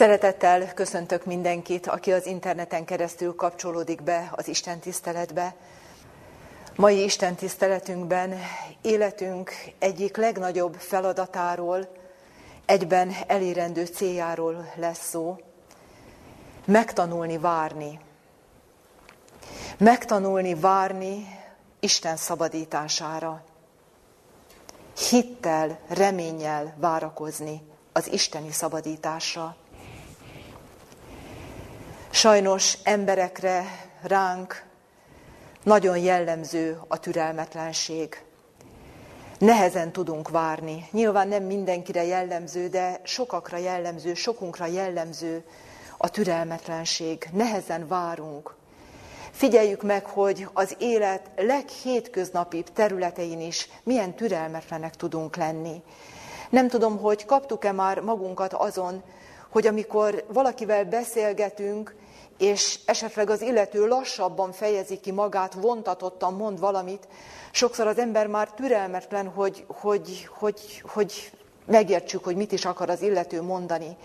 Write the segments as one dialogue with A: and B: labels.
A: Szeretettel köszöntök mindenkit, aki az interneten keresztül kapcsolódik be az Isten tiszteletbe. Mai Isten tiszteletünkben életünk egyik legnagyobb feladatáról, egyben elérendő céljáról lesz szó. Megtanulni várni. Megtanulni várni Isten szabadítására. Hittel, reménnyel várakozni az isteni szabadításra. Sajnos emberekre, ránk nagyon jellemző a türelmetlenség. Nehezen tudunk várni. Nyilván nem mindenkire jellemző, de sokakra jellemző, sokunkra jellemző a türelmetlenség. Nehezen várunk. Figyeljük meg, hogy az élet leghétköznapibb területein is milyen türelmetlenek tudunk lenni. Nem tudom, hogy kaptuk-e már magunkat azon, hogy amikor valakivel beszélgetünk, és esetleg az illető lassabban fejezi ki magát, vontatottan mond valamit, sokszor az ember már türelmetlen, hogy, hogy, hogy, hogy megértsük, hogy mit is akar az illető mondani.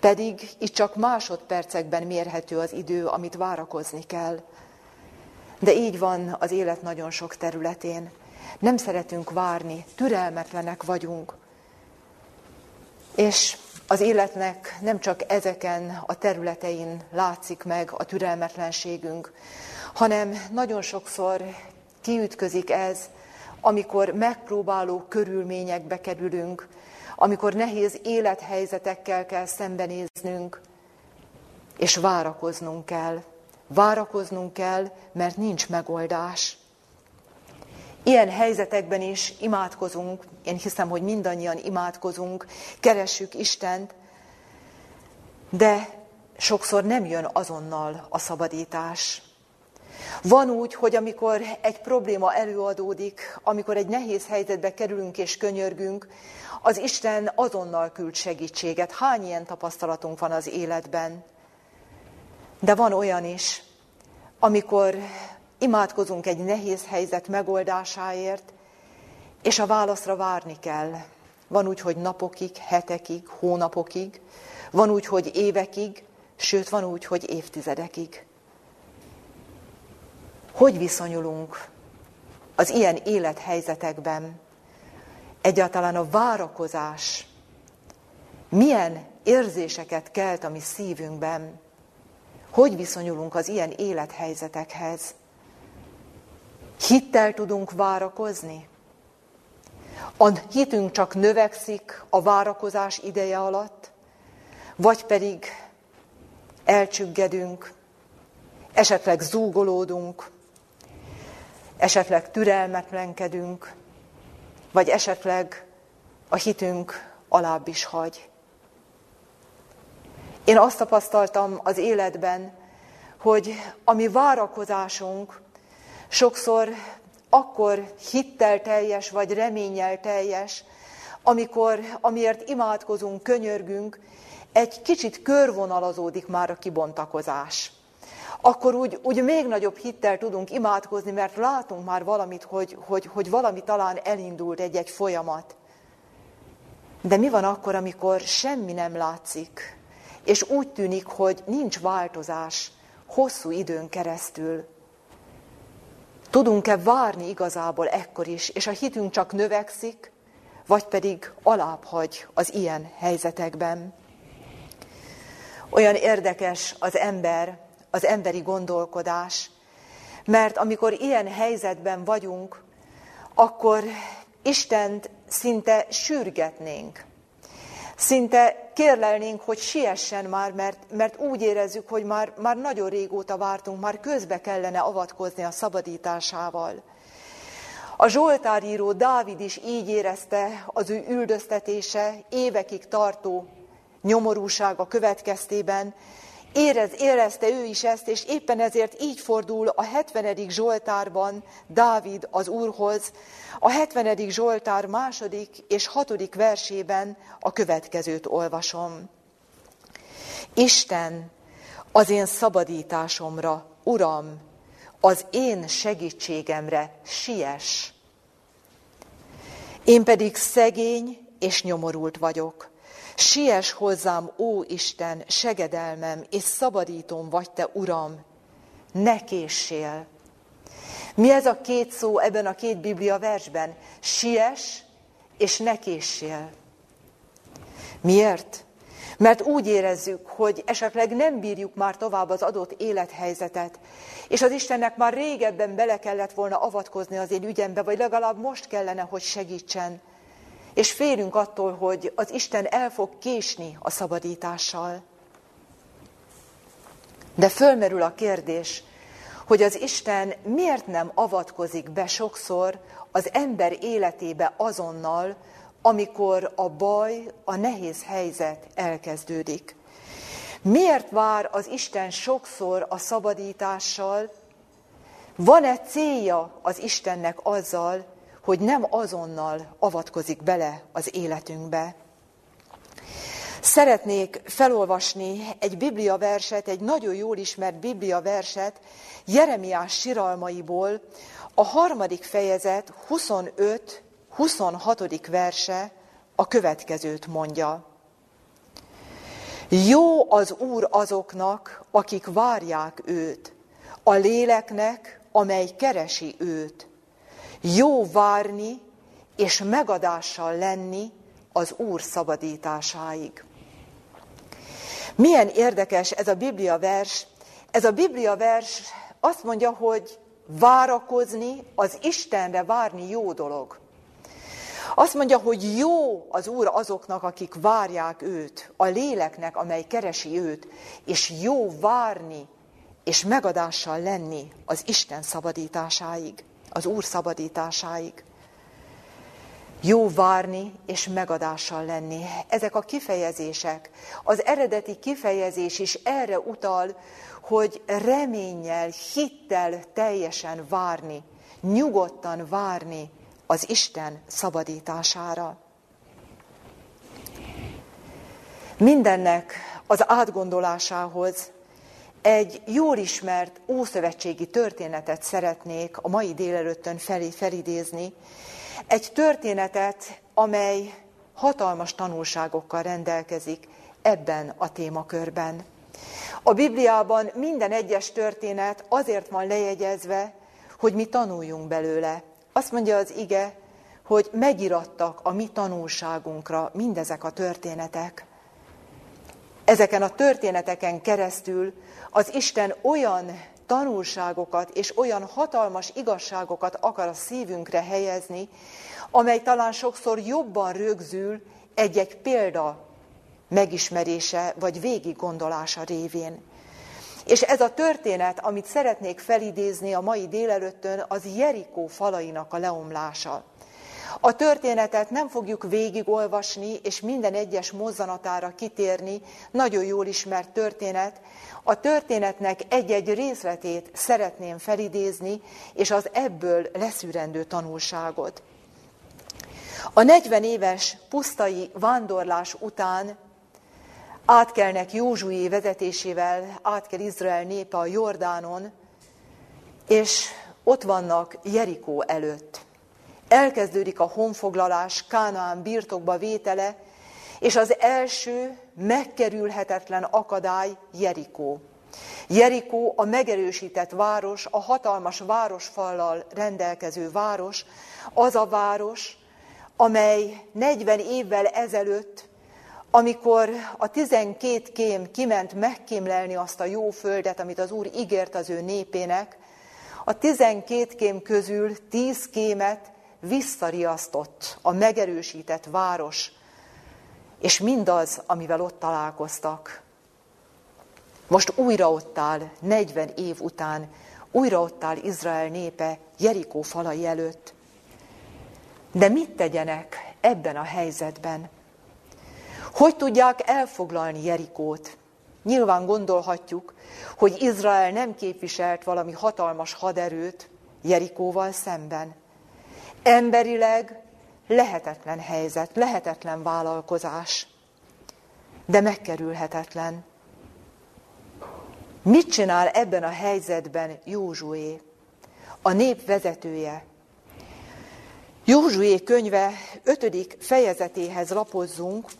A: Pedig itt csak másodpercekben mérhető az idő, amit várakozni kell. De így van az élet nagyon sok területén. Nem szeretünk várni, türelmetlenek vagyunk. És az életnek nem csak ezeken a területein látszik meg a türelmetlenségünk, hanem nagyon sokszor kiütközik ez, amikor megpróbáló körülményekbe kerülünk, amikor nehéz élethelyzetekkel kell szembenéznünk, és várakoznunk kell. Várakoznunk kell, mert nincs megoldás. Ilyen helyzetekben is imádkozunk, én hiszem, hogy mindannyian imádkozunk, keressük Istent, de sokszor nem jön azonnal a szabadítás. Van úgy, hogy amikor egy probléma előadódik, amikor egy nehéz helyzetbe kerülünk és könyörgünk, az Isten azonnal küld segítséget. Hány ilyen tapasztalatunk van az életben? De van olyan is, amikor imádkozunk egy nehéz helyzet megoldásáért, és a válaszra várni kell. Van úgy, hogy napokig, hetekig, hónapokig, van úgy, hogy évekig, sőt, van úgy, hogy évtizedekig. Hogy viszonyulunk az ilyen élethelyzetekben? Egyáltalán a várakozás milyen érzéseket kelt a mi szívünkben? Hogy viszonyulunk az ilyen élethelyzetekhez? Hittel tudunk várakozni? A hitünk csak növekszik a várakozás ideje alatt, vagy pedig elcsüggedünk, esetleg zúgolódunk, esetleg türelmetlenkedünk, vagy esetleg a hitünk alább is hagy. Én azt tapasztaltam az életben, hogy a mi várakozásunk sokszor akkor hittel teljes, vagy reménnyel teljes, amikor, amiért imádkozunk, könyörgünk, egy kicsit körvonalazódik már a kibontakozás. Akkor úgy, úgy még nagyobb hittel tudunk imádkozni, mert látunk már valamit, hogy, hogy, hogy valami talán elindult egy-egy folyamat. De mi van akkor, amikor semmi nem látszik, és úgy tűnik, hogy nincs változás hosszú időn keresztül? Tudunk-e várni igazából ekkor is, és a hitünk csak növekszik, vagy pedig alább az ilyen helyzetekben? Olyan érdekes az ember, az emberi gondolkodás, mert amikor ilyen helyzetben vagyunk, akkor Istent szinte sürgetnénk. Szinte kérlelnénk, hogy siessen már, mert, mert úgy érezzük, hogy már, már nagyon régóta vártunk, már közbe kellene avatkozni a szabadításával. A Zsoltáríró Dávid is így érezte az ő üldöztetése évekig tartó nyomorúsága következtében, Érez, érezte ő is ezt, és éppen ezért így fordul a 70. Zsoltárban Dávid az Úrhoz. A 70. Zsoltár második és hatodik versében a következőt olvasom. Isten az én szabadításomra, Uram, az én segítségemre siess. Én pedig szegény és nyomorult vagyok. Sies hozzám, ó Isten, segedelmem, és szabadítom vagy te, Uram, ne késsél. Mi ez a két szó ebben a két Biblia versben? Sies és ne késsél. Miért? Mert úgy érezzük, hogy esetleg nem bírjuk már tovább az adott élethelyzetet, és az Istennek már régebben bele kellett volna avatkozni az én ügyembe, vagy legalább most kellene, hogy segítsen. És félünk attól, hogy az Isten el fog késni a szabadítással. De fölmerül a kérdés, hogy az Isten miért nem avatkozik be sokszor az ember életébe azonnal, amikor a baj, a nehéz helyzet elkezdődik. Miért vár az Isten sokszor a szabadítással? Van-e célja az Istennek azzal, hogy nem azonnal avatkozik bele az életünkbe? Szeretnék felolvasni egy Biblia verset, egy nagyon jól ismert Biblia verset, Jeremiás siralmaiból, a harmadik fejezet 25-26. verse a következőt mondja. Jó az Úr azoknak, akik várják őt, a léleknek, amely keresi őt. Jó várni és megadással lenni az Úr szabadításáig. Milyen érdekes ez a Biblia vers. Ez a Biblia vers azt mondja, hogy várakozni, az Istenre várni jó dolog. Azt mondja, hogy jó az Úr azoknak, akik várják őt, a léleknek, amely keresi őt, és jó várni, és megadással lenni az Isten szabadításáig, az Úr szabadításáig. Jó várni és megadással lenni. Ezek a kifejezések, az eredeti kifejezés is erre utal, hogy reménnyel, hittel teljesen várni, nyugodtan várni az Isten szabadítására. Mindennek az átgondolásához egy jól ismert ószövetségi történetet szeretnék a mai délelőttön felé felidézni. Egy történetet, amely hatalmas tanulságokkal rendelkezik ebben a témakörben. A Bibliában minden egyes történet azért van lejegyezve, hogy mi tanuljunk belőle. Azt mondja az ige, hogy megirattak a mi tanulságunkra mindezek a történetek. Ezeken a történeteken keresztül az Isten olyan tanulságokat és olyan hatalmas igazságokat akar a szívünkre helyezni, amely talán sokszor jobban rögzül egy-egy példa megismerése vagy végig gondolása révén. És ez a történet, amit szeretnék felidézni a mai délelőttön, az Jerikó falainak a leomlása. A történetet nem fogjuk végigolvasni, és minden egyes mozzanatára kitérni, nagyon jól ismert történet. A történetnek egy-egy részletét szeretném felidézni, és az ebből leszűrendő tanulságot. A 40 éves pusztai vándorlás után átkelnek Józsué vezetésével, átkel Izrael népe a Jordánon, és ott vannak Jerikó előtt. Elkezdődik a honfoglalás, Kánaán birtokba vétele, és az első megkerülhetetlen akadály Jerikó. Jerikó a megerősített város, a hatalmas városfallal rendelkező város, az a város, amely 40 évvel ezelőtt amikor a tizenkét kém kiment megkémlelni azt a jó földet, amit az Úr ígért az ő népének, a tizenkét kém közül tíz kémet visszariasztott a megerősített város, és mindaz, amivel ott találkoztak. Most újra ott áll, 40 év után, újra ott áll Izrael népe Jerikó falai előtt. De mit tegyenek ebben a helyzetben? Hogy tudják elfoglalni Jerikót? Nyilván gondolhatjuk, hogy Izrael nem képviselt valami hatalmas haderőt Jerikóval szemben. Emberileg lehetetlen helyzet, lehetetlen vállalkozás, de megkerülhetetlen. Mit csinál ebben a helyzetben Józsué, a nép vezetője? Józsué könyve ötödik fejezetéhez lapozzunk,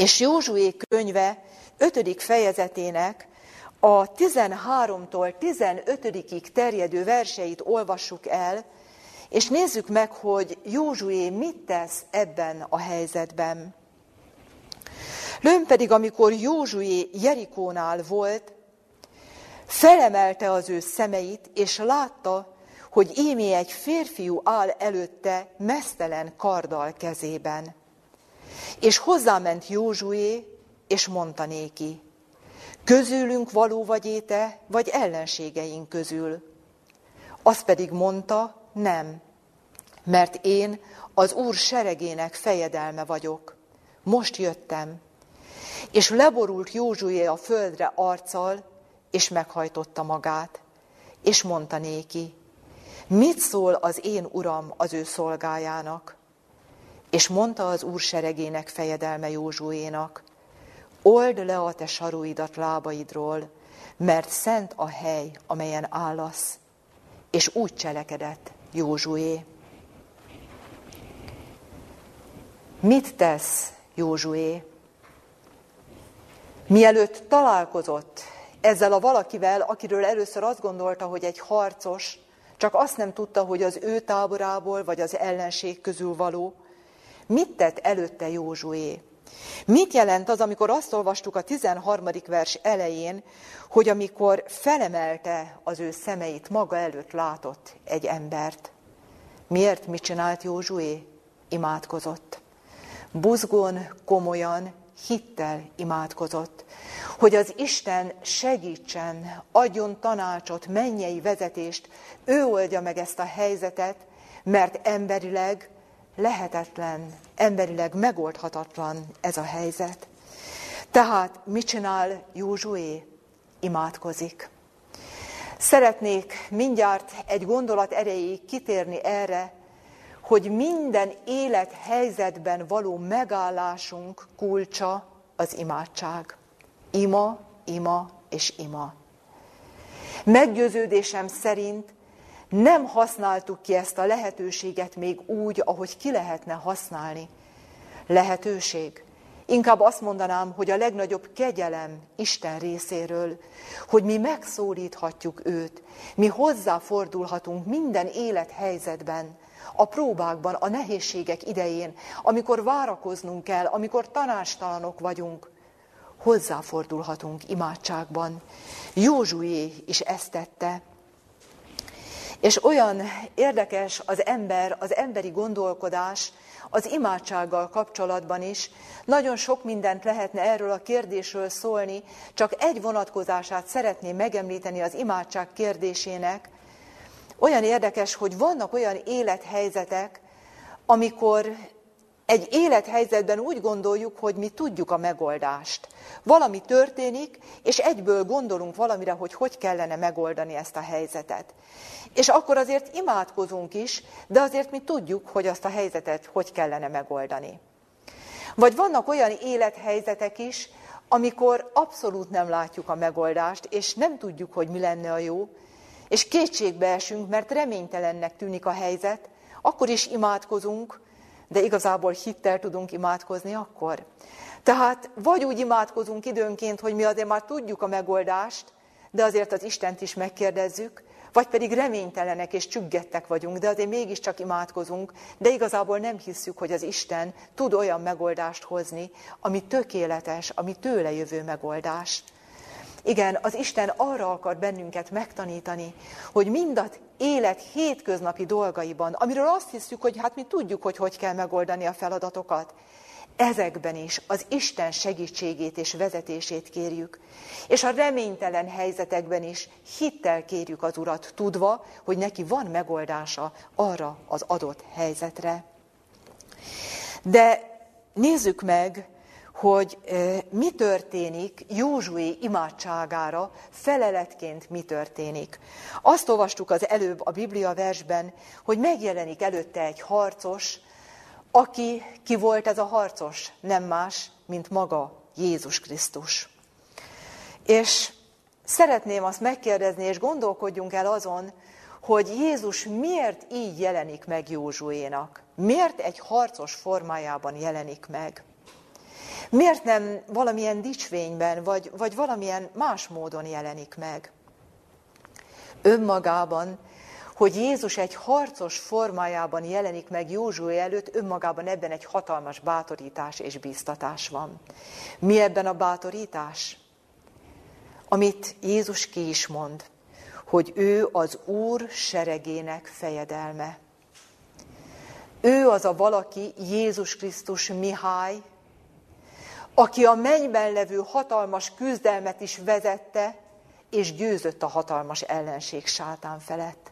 A: És Józsué könyve 5. fejezetének a 13-tól 15-ig terjedő verseit olvassuk el, és nézzük meg, hogy Józsué mit tesz ebben a helyzetben. Lőn pedig, amikor Józsué Jerikónál volt, felemelte az ő szemeit, és látta, hogy ímé egy férfiú áll előtte mesztelen kardal kezében. És hozzáment Józsué, és mondta néki, közülünk való vagy éte, vagy ellenségeink közül. Az pedig mondta, nem, mert én az Úr seregének fejedelme vagyok. Most jöttem. És leborult Józsué a földre arccal, és meghajtotta magát, és mondta néki, mit szól az én uram az ő szolgájának? És mondta az úr seregének fejedelme Józsuénak, old le a te saruidat lábaidról, mert szent a hely, amelyen állasz. És úgy cselekedett Józsué. Mit tesz Józsué? Mielőtt találkozott ezzel a valakivel, akiről először azt gondolta, hogy egy harcos, csak azt nem tudta, hogy az ő táborából vagy az ellenség közül való, mit tett előtte Józsué? Mit jelent az, amikor azt olvastuk a 13. vers elején, hogy amikor felemelte az ő szemeit, maga előtt látott egy embert? Miért mit csinált Józsué? Imádkozott. Buzgón, komolyan, hittel imádkozott, hogy az Isten segítsen, adjon tanácsot, mennyei vezetést, ő oldja meg ezt a helyzetet, mert emberileg lehetetlen, emberileg megoldhatatlan ez a helyzet. Tehát mit csinál Józsué? Imádkozik. Szeretnék mindjárt egy gondolat erejéig kitérni erre, hogy minden élethelyzetben való megállásunk kulcsa az imádság. Ima, ima és ima. Meggyőződésem szerint nem használtuk ki ezt a lehetőséget még úgy, ahogy ki lehetne használni. Lehetőség. Inkább azt mondanám, hogy a legnagyobb kegyelem Isten részéről, hogy mi megszólíthatjuk őt, mi hozzáfordulhatunk minden élethelyzetben, a próbákban, a nehézségek idején, amikor várakoznunk kell, amikor tanástalanok vagyunk, hozzáfordulhatunk imádságban. Józsué is ezt tette. És olyan érdekes az ember, az emberi gondolkodás, az imádsággal kapcsolatban is. Nagyon sok mindent lehetne erről a kérdésről szólni, csak egy vonatkozását szeretném megemlíteni az imádság kérdésének, olyan érdekes, hogy vannak olyan élethelyzetek, amikor egy élethelyzetben úgy gondoljuk, hogy mi tudjuk a megoldást. Valami történik, és egyből gondolunk valamire, hogy hogy kellene megoldani ezt a helyzetet. És akkor azért imádkozunk is, de azért mi tudjuk, hogy azt a helyzetet hogy kellene megoldani. Vagy vannak olyan élethelyzetek is, amikor abszolút nem látjuk a megoldást, és nem tudjuk, hogy mi lenne a jó, és kétségbe esünk, mert reménytelennek tűnik a helyzet, akkor is imádkozunk, de igazából hittel tudunk imádkozni akkor. Tehát vagy úgy imádkozunk időnként, hogy mi azért már tudjuk a megoldást, de azért az Istent is megkérdezzük, vagy pedig reménytelenek és csüggettek vagyunk, de azért mégiscsak imádkozunk, de igazából nem hisszük, hogy az Isten tud olyan megoldást hozni, ami tökéletes, ami tőle jövő megoldás. Igen, az Isten arra akar bennünket megtanítani, hogy mindat élet hétköznapi dolgaiban, amiről azt hiszük, hogy hát mi tudjuk, hogy hogy kell megoldani a feladatokat, ezekben is az Isten segítségét és vezetését kérjük. És a reménytelen helyzetekben is hittel kérjük az Urat, tudva, hogy neki van megoldása arra az adott helyzetre. De nézzük meg, hogy mi történik Józsué imádságára, feleletként mi történik. Azt olvastuk az előbb a Biblia versben, hogy megjelenik előtte egy harcos, aki ki volt ez a harcos? Nem más, mint maga Jézus Krisztus. És szeretném azt megkérdezni, és gondolkodjunk el azon, hogy Jézus miért így jelenik meg Józsuénak? Miért egy harcos formájában jelenik meg? Miért nem valamilyen dicsvényben, vagy, vagy valamilyen más módon jelenik meg? Önmagában, hogy Jézus egy harcos formájában jelenik meg Józsué előtt, önmagában ebben egy hatalmas bátorítás és bíztatás van. Mi ebben a bátorítás? Amit Jézus ki is mond, hogy ő az Úr seregének fejedelme. Ő az a valaki, Jézus Krisztus Mihály, aki a mennyben levő hatalmas küzdelmet is vezette, és győzött a hatalmas ellenség sátán felett.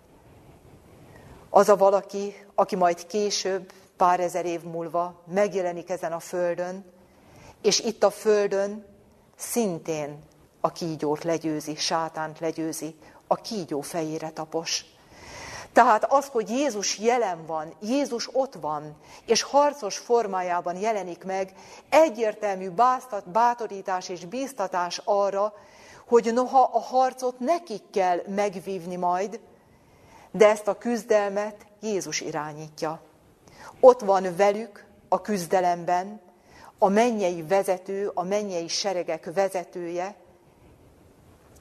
A: Az a valaki, aki majd később, pár ezer év múlva megjelenik ezen a földön, és itt a földön szintén a kígyót legyőzi, sátánt legyőzi, a kígyó fejére tapos. Tehát az, hogy Jézus jelen van, Jézus ott van, és harcos formájában jelenik meg, egyértelmű bátorítás és bíztatás arra, hogy noha a harcot nekik kell megvívni majd, de ezt a küzdelmet Jézus irányítja. Ott van velük a küzdelemben a mennyei vezető, a mennyei seregek vezetője,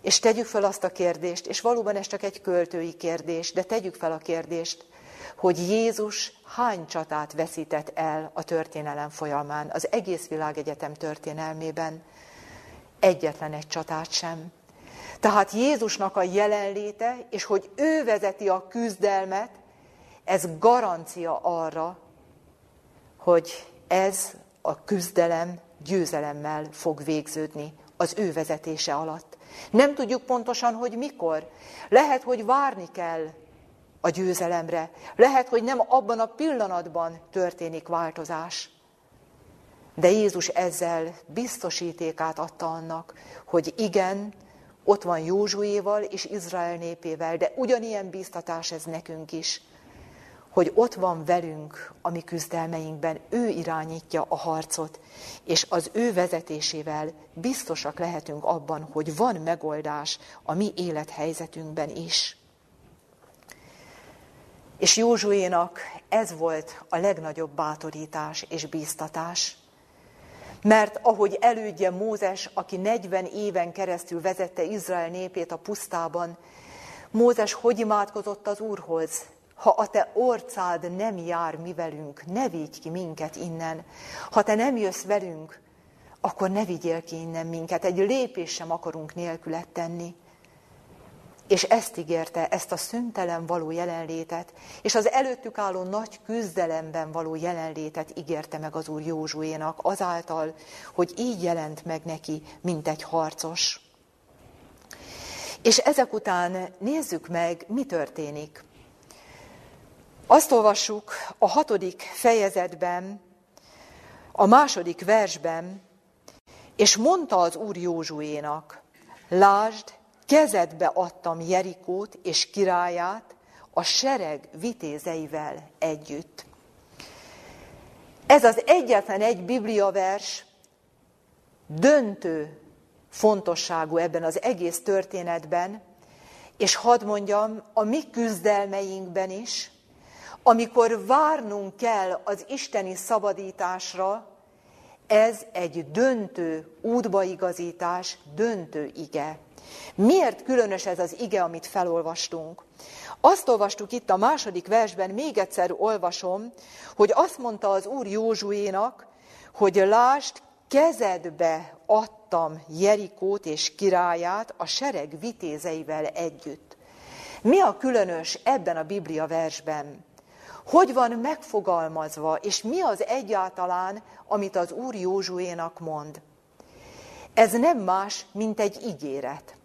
A: és tegyük fel azt a kérdést, és valóban ez csak egy költői kérdés, de tegyük fel a kérdést, hogy Jézus hány csatát veszített el a történelem folyamán, az egész világegyetem történelmében. Egyetlen egy csatát sem. Tehát Jézusnak a jelenléte, és hogy ő vezeti a küzdelmet, ez garancia arra, hogy ez a küzdelem győzelemmel fog végződni az ő vezetése alatt. Nem tudjuk pontosan, hogy mikor. Lehet, hogy várni kell a győzelemre. Lehet, hogy nem abban a pillanatban történik változás. De Jézus ezzel biztosítékát adta annak, hogy igen, ott van Józsuéval és Izrael népével, de ugyanilyen bíztatás ez nekünk is, hogy ott van velünk a mi küzdelmeinkben, ő irányítja a harcot, és az ő vezetésével biztosak lehetünk abban, hogy van megoldás a mi élethelyzetünkben is. És Józsuénak ez volt a legnagyobb bátorítás és bíztatás. Mert ahogy elődje Mózes, aki 40 éven keresztül vezette Izrael népét a pusztában, Mózes hogy imádkozott az Úrhoz? Ha a te orcád nem jár mi velünk, ne vigy ki minket innen. Ha te nem jössz velünk, akkor ne vigyél ki innen minket. Egy lépés sem akarunk nélkület tenni. És ezt ígérte, ezt a szüntelen való jelenlétet, és az előttük álló nagy küzdelemben való jelenlétet ígérte meg az úr Józsuénak azáltal, hogy így jelent meg neki, mint egy harcos. És ezek után nézzük meg, mi történik. Azt olvassuk a hatodik fejezetben, a második versben, és mondta az úr Józsuénak, lásd, kezedbe adtam Jerikót és királyát a sereg vitézeivel együtt. Ez az egyetlen egy bibliavers döntő fontosságú ebben az egész történetben, és hadd mondjam, a mi küzdelmeinkben is, amikor várnunk kell az isteni szabadításra, ez egy döntő útbaigazítás, döntő ige. Miért különös ez az ige, amit felolvastunk? Azt olvastuk itt a második versben, még egyszer olvasom, hogy azt mondta az úr Józsuénak, hogy lást, kezedbe adtam Jerikót és királyát a sereg vitézeivel együtt. Mi a különös ebben a Biblia versben? Hogy van megfogalmazva, és mi az egyáltalán, amit az Úr Józsuénak mond? Ez nem más, mint egy ígéret.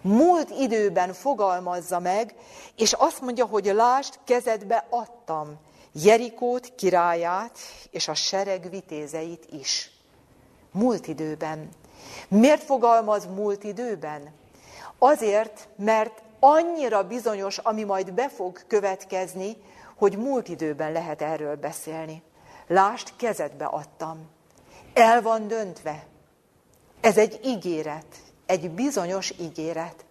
A: Múlt időben fogalmazza meg, és azt mondja, hogy lást, kezedbe adtam Jerikót, királyát, és a sereg vitézeit is. Múlt időben. Miért fogalmaz múlt időben? Azért, mert annyira bizonyos, ami majd be fog következni, hogy múlt időben lehet erről beszélni. Lást, kezedbe adtam. El van döntve. Ez egy ígéret, egy bizonyos ígéret.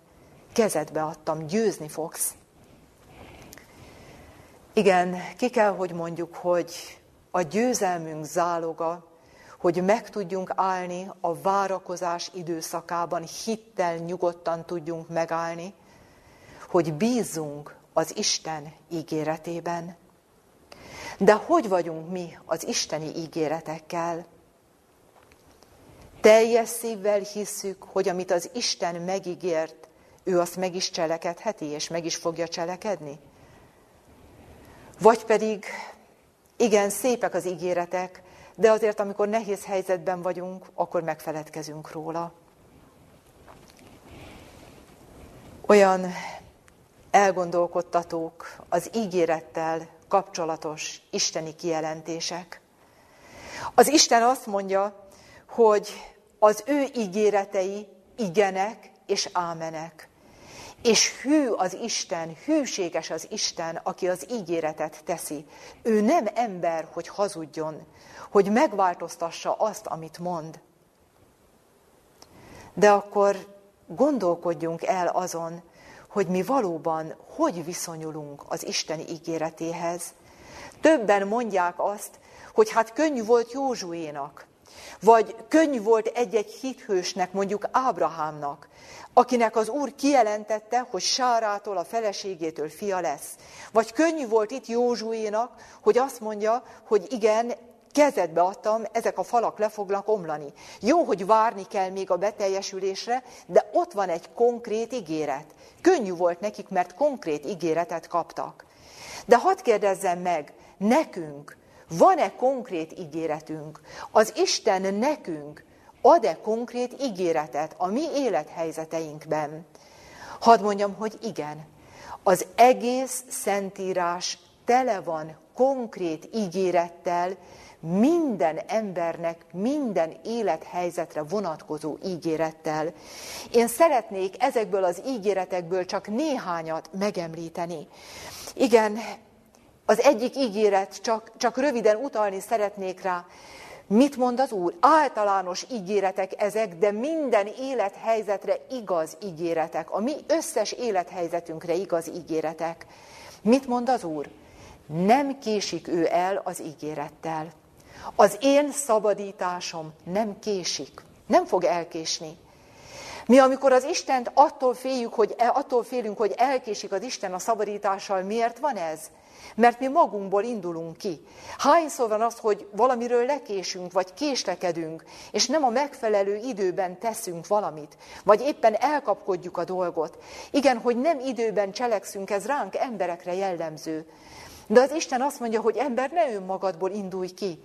A: Kezedbe adtam, győzni fogsz. Igen, ki kell, hogy mondjuk, hogy a győzelmünk záloga, hogy meg tudjunk állni a várakozás időszakában, hittel nyugodtan tudjunk megállni, hogy bízzunk az Isten ígéretében. De hogy vagyunk mi az isteni ígéretekkel? Teljes szívvel hisszük, hogy amit az Isten megígért, ő azt meg is cselekedheti, és meg is fogja cselekedni? Vagy pedig, igen, szépek az ígéretek, de azért, amikor nehéz helyzetben vagyunk, akkor megfeledkezünk róla. Olyan elgondolkodtatók az ígérettel kapcsolatos isteni kijelentések. Az Isten azt mondja, hogy az ő ígéretei igenek és ámenek. És hű az Isten, hűséges az Isten, aki az ígéretet teszi. Ő nem ember, hogy hazudjon, hogy megváltoztassa azt, amit mond. De akkor gondolkodjunk el azon, hogy mi valóban hogy viszonyulunk az Isten ígéretéhez. Többen mondják azt, hogy hát könnyű volt Józsuénak, vagy könnyű volt egy-egy hithősnek, mondjuk Ábrahámnak, akinek az Úr kijelentette, hogy Sárától, a feleségétől fia lesz. Vagy könnyű volt itt Józsuénak, hogy azt mondja, hogy igen, kezedbe adtam, ezek a falak le fognak omlani. Jó, hogy várni kell még a beteljesülésre, de ott van egy konkrét ígéret. Könnyű volt nekik, mert konkrét ígéretet kaptak. De hadd kérdezzem meg, nekünk van-e konkrét ígéretünk? Az Isten nekünk ad-e konkrét ígéretet a mi élethelyzeteinkben? Hadd mondjam, hogy igen. Az egész Szentírás tele van konkrét ígérettel, minden embernek, minden élethelyzetre vonatkozó ígérettel. Én szeretnék ezekből az ígéretekből csak néhányat megemlíteni. Igen, az egyik ígéret, csak, csak röviden utalni szeretnék rá, Mit mond az Úr? Általános ígéretek ezek, de minden élethelyzetre igaz ígéretek. A mi összes élethelyzetünkre igaz ígéretek. Mit mond az Úr? Nem késik ő el az ígérettel. Az én szabadításom nem késik, nem fog elkésni. Mi, amikor az Istent attól féljük, hogy, attól félünk, hogy elkésik az Isten a szabadítással, miért van ez? Mert mi magunkból indulunk ki. Hányszor van az, hogy valamiről lekésünk, vagy késlekedünk, és nem a megfelelő időben teszünk valamit, vagy éppen elkapkodjuk a dolgot. Igen, hogy nem időben cselekszünk, ez ránk emberekre jellemző. De az Isten azt mondja, hogy ember, ne önmagadból indulj ki,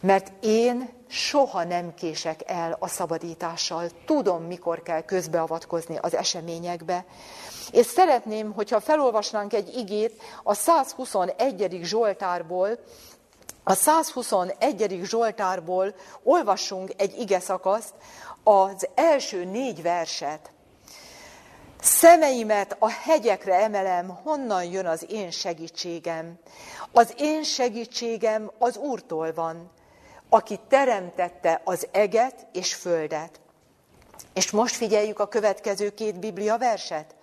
A: mert én soha nem kések el a szabadítással. Tudom, mikor kell közbeavatkozni az eseményekbe. És szeretném, hogyha felolvasnánk egy igét a 121. Zsoltárból, a 121. Zsoltárból olvassunk egy ige szakaszt, az első négy verset. Szemeimet a hegyekre emelem, honnan jön az én segítségem. Az én segítségem az Úrtól van, aki teremtette az eget és földet. És most figyeljük a következő két Biblia verset.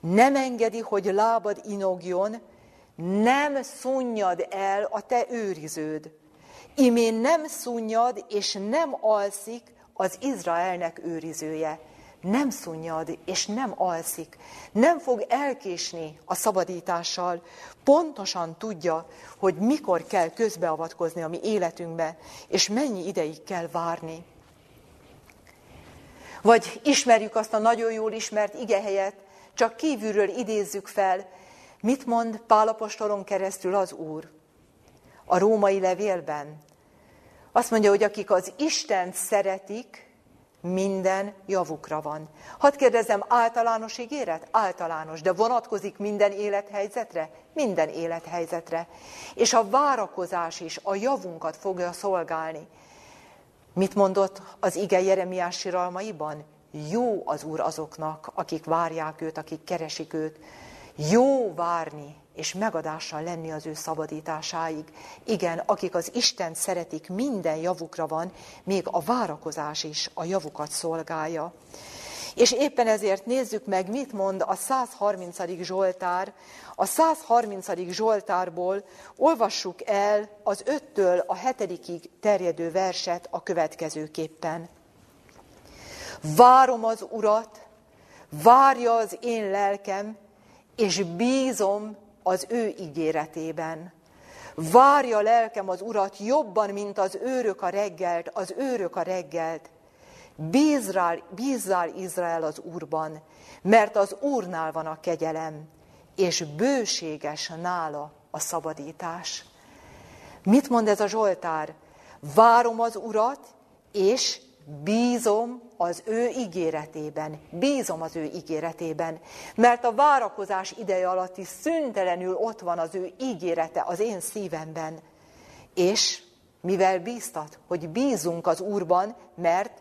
A: Nem engedi, hogy lábad inogjon, nem szunnyad el a te őriződ. Imén nem szunnyad és nem alszik az Izraelnek őrizője nem szunnyad és nem alszik, nem fog elkésni a szabadítással, pontosan tudja, hogy mikor kell közbeavatkozni a mi életünkbe, és mennyi ideig kell várni. Vagy ismerjük azt a nagyon jól ismert igehelyet, csak kívülről idézzük fel, mit mond Pálapostolon keresztül az Úr a római levélben. Azt mondja, hogy akik az Istent szeretik, minden javukra van. Hadd kérdezem, általános ígéret? Általános, de vonatkozik minden élethelyzetre? Minden élethelyzetre. És a várakozás is a javunkat fogja szolgálni. Mit mondott az ige Jeremiás siralmaiban? Jó az Úr azoknak, akik várják őt, akik keresik őt. Jó várni és megadással lenni az ő szabadításáig. Igen, akik az Isten szeretik, minden javukra van, még a várakozás is a javukat szolgálja. És éppen ezért nézzük meg, mit mond a 130. Zsoltár. A 130. Zsoltárból olvassuk el az 5-től a 7 terjedő verset a következőképpen. Várom az Urat, várja az én lelkem, és bízom az ő ígéretében. Várja lelkem az Urat jobban, mint az őrök a reggelt, az őrök a reggelt. Bízzál, bízzál Izrael az Úrban, mert az Úrnál van a kegyelem, és bőséges nála a szabadítás. Mit mond ez a Zsoltár? Várom az Urat, és bízom az ő ígéretében. Bízom az ő ígéretében. Mert a várakozás ideje alatt is szüntelenül ott van az ő ígérete az én szívemben. És mivel bíztat, hogy bízunk az Úrban, mert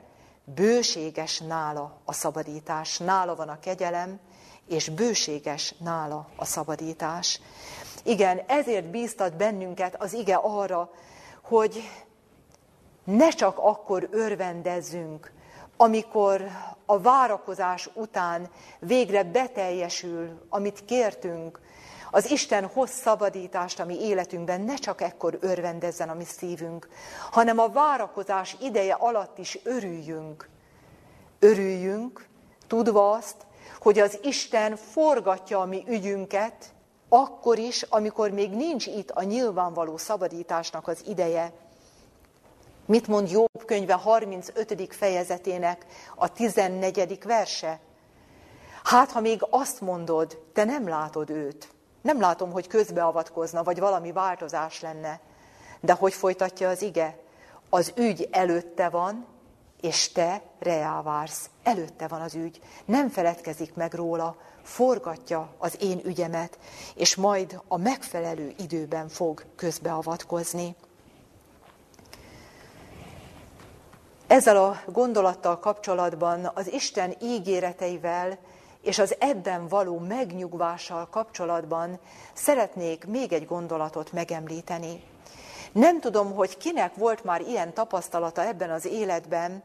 A: bőséges nála a szabadítás, nála van a kegyelem, és bőséges nála a szabadítás. Igen, ezért bíztat bennünket az ige arra, hogy ne csak akkor örvendezzünk, amikor a várakozás után végre beteljesül, amit kértünk, az Isten hoz szabadítást a mi életünkben, ne csak ekkor örvendezzen a mi szívünk, hanem a várakozás ideje alatt is örüljünk. Örüljünk, tudva azt, hogy az Isten forgatja a mi ügyünket, akkor is, amikor még nincs itt a nyilvánvaló szabadításnak az ideje. Mit mond Jobb könyve 35. fejezetének a 14. verse? Hát, ha még azt mondod, te nem látod őt, nem látom, hogy közbeavatkozna, vagy valami változás lenne. De hogy folytatja az ige? Az ügy előtte van, és te reá vársz. Előtte van az ügy. Nem feledkezik meg róla, forgatja az én ügyemet, és majd a megfelelő időben fog közbeavatkozni. Ezzel a gondolattal kapcsolatban az Isten ígéreteivel és az ebben való megnyugvással kapcsolatban szeretnék még egy gondolatot megemlíteni. Nem tudom, hogy kinek volt már ilyen tapasztalata ebben az életben,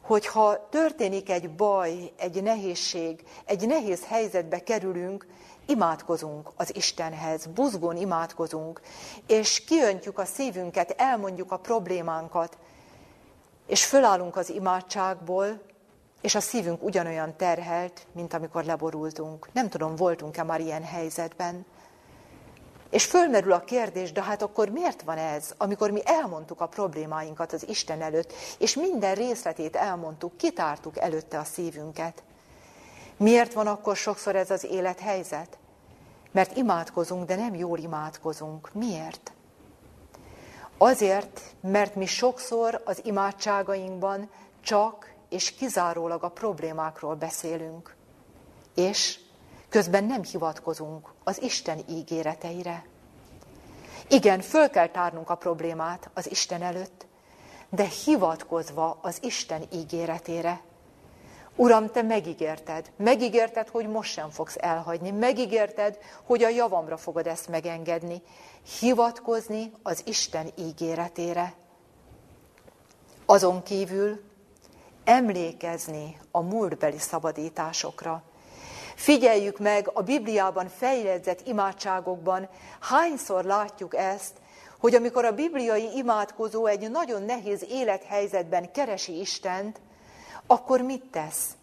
A: hogyha történik egy baj, egy nehézség, egy nehéz helyzetbe kerülünk, imádkozunk az Istenhez, buzgón imádkozunk, és kiöntjük a szívünket, elmondjuk a problémánkat, és fölállunk az imádságból, és a szívünk ugyanolyan terhelt, mint amikor leborultunk. Nem tudom, voltunk-e már ilyen helyzetben. És fölmerül a kérdés, de hát akkor miért van ez, amikor mi elmondtuk a problémáinkat az Isten előtt, és minden részletét elmondtuk, kitártuk előtte a szívünket. Miért van akkor sokszor ez az élethelyzet? Mert imádkozunk, de nem jól imádkozunk. Miért? Azért, mert mi sokszor az imádságainkban csak és kizárólag a problémákról beszélünk, és közben nem hivatkozunk az Isten ígéreteire. Igen, föl kell tárnunk a problémát az Isten előtt, de hivatkozva az Isten ígéretére. Uram, te megígérted, megígérted, hogy most sem fogsz elhagyni, megígérted, hogy a javamra fogod ezt megengedni. Hivatkozni az Isten ígéretére. Azon kívül emlékezni a múltbeli szabadításokra. Figyeljük meg a Bibliában feljegyzett imádságokban, hányszor látjuk ezt, hogy amikor a bibliai imádkozó egy nagyon nehéz élethelyzetben keresi Istent, akkor mit tesz?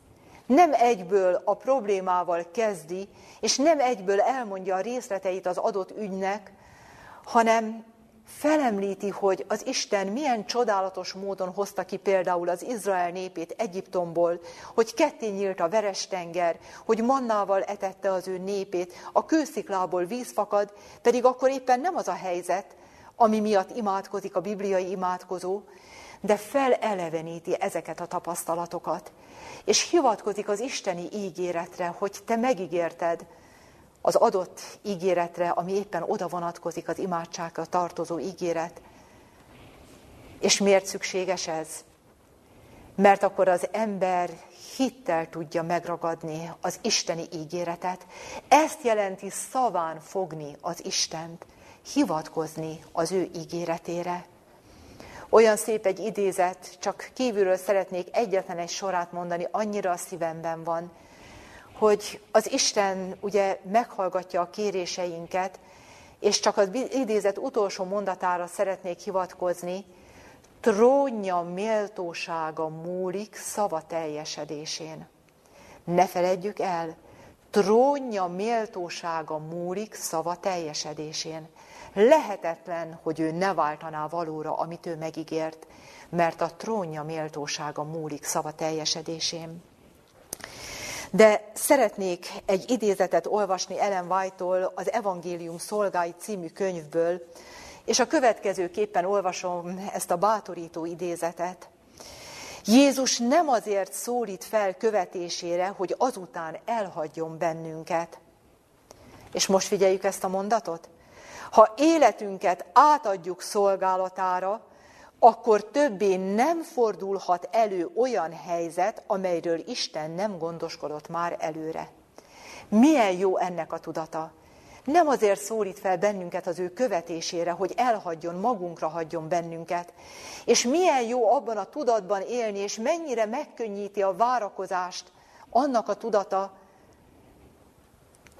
A: Nem egyből a problémával kezdi, és nem egyből elmondja a részleteit az adott ügynek, hanem felemlíti, hogy az Isten milyen csodálatos módon hozta ki például az Izrael népét Egyiptomból, hogy ketté nyílt a tenger, hogy mannával etette az ő népét, a kősziklából víz fakad, pedig akkor éppen nem az a helyzet, ami miatt imádkozik a bibliai imádkozó, de feleleveníti ezeket a tapasztalatokat, és hivatkozik az isteni ígéretre, hogy te megígérted, az adott ígéretre, ami éppen oda vonatkozik az imádságra tartozó ígéret. És miért szükséges ez? Mert akkor az ember hittel tudja megragadni az isteni ígéretet. Ezt jelenti szaván fogni az Istent, hivatkozni az ő ígéretére. Olyan szép egy idézet, csak kívülről szeretnék egyetlen egy sorát mondani, annyira a szívemben van, hogy az Isten ugye meghallgatja a kéréseinket, és csak az idézet utolsó mondatára szeretnék hivatkozni, trónja méltósága múlik szava teljesedésén. Ne feledjük el, trónja méltósága múlik szava teljesedésén. Lehetetlen, hogy ő ne váltaná valóra, amit ő megígért, mert a trónja méltósága múlik szava teljesedésén. De szeretnék egy idézetet olvasni Ellen White-tól az Evangélium szolgái című könyvből, és a következőképpen olvasom ezt a bátorító idézetet. Jézus nem azért szólít fel követésére, hogy azután elhagyjon bennünket. És most figyeljük ezt a mondatot. Ha életünket átadjuk szolgálatára, akkor többé nem fordulhat elő olyan helyzet, amelyről Isten nem gondoskodott már előre. Milyen jó ennek a tudata. Nem azért szólít fel bennünket az ő követésére, hogy elhagyjon, magunkra hagyjon bennünket. És milyen jó abban a tudatban élni, és mennyire megkönnyíti a várakozást annak a tudata,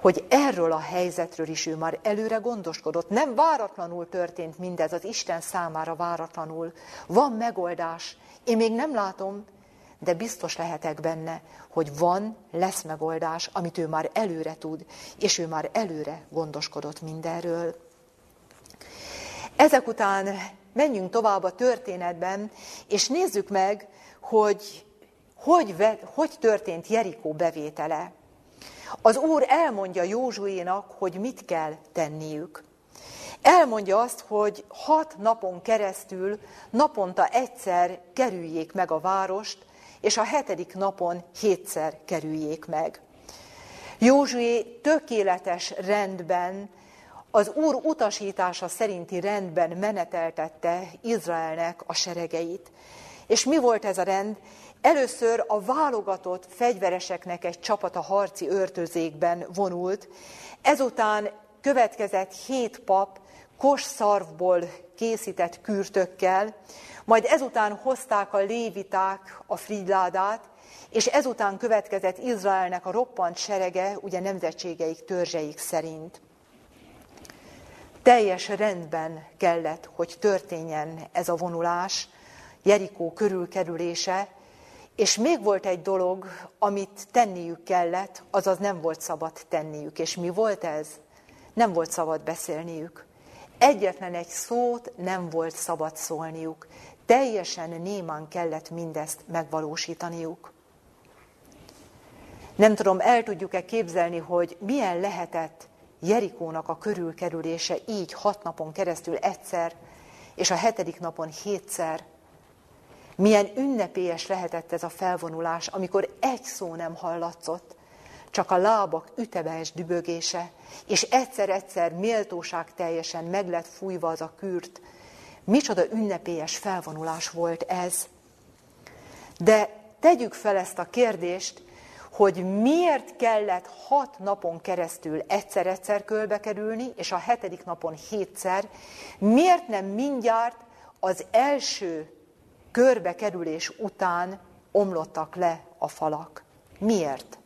A: hogy erről a helyzetről is ő már előre gondoskodott. Nem váratlanul történt mindez, az Isten számára váratlanul. Van megoldás. Én még nem látom, de biztos lehetek benne, hogy van, lesz megoldás, amit ő már előre tud, és ő már előre gondoskodott mindenről. Ezek után menjünk tovább a történetben, és nézzük meg, hogy hogy, hogy történt Jerikó bevétele. Az Úr elmondja Józsuénak, hogy mit kell tenniük. Elmondja azt, hogy hat napon keresztül naponta egyszer kerüljék meg a várost, és a hetedik napon hétszer kerüljék meg. Józsué tökéletes rendben, az Úr utasítása szerinti rendben meneteltette Izraelnek a seregeit. És mi volt ez a rend? Először a válogatott fegyvereseknek egy csapata harci őrtözékben vonult, ezután következett hét pap kosszarvból készített kürtökkel, majd ezután hozták a léviták a frigyládát, és ezután következett Izraelnek a roppant serege, ugye nemzetségeik, törzseik szerint. Teljes rendben kellett, hogy történjen ez a vonulás, Jerikó körülkerülése, és még volt egy dolog, amit tenniük kellett, azaz nem volt szabad tenniük. És mi volt ez? Nem volt szabad beszélniük. Egyetlen egy szót nem volt szabad szólniuk. Teljesen némán kellett mindezt megvalósítaniuk. Nem tudom, el tudjuk-e képzelni, hogy milyen lehetett Jerikónak a körülkerülése így hat napon keresztül egyszer, és a hetedik napon hétszer. Milyen ünnepélyes lehetett ez a felvonulás, amikor egy szó nem hallatszott, csak a lábak ütebes dübögése, és egyszer-egyszer méltóság teljesen meg lett fújva az a kürt, Micsoda ünnepélyes felvonulás volt ez. De tegyük fel ezt a kérdést, hogy miért kellett hat napon keresztül egyszer-egyszer kölbe kerülni, és a hetedik napon hétszer, miért nem mindjárt az első körbekerülés után omlottak le a falak? Miért?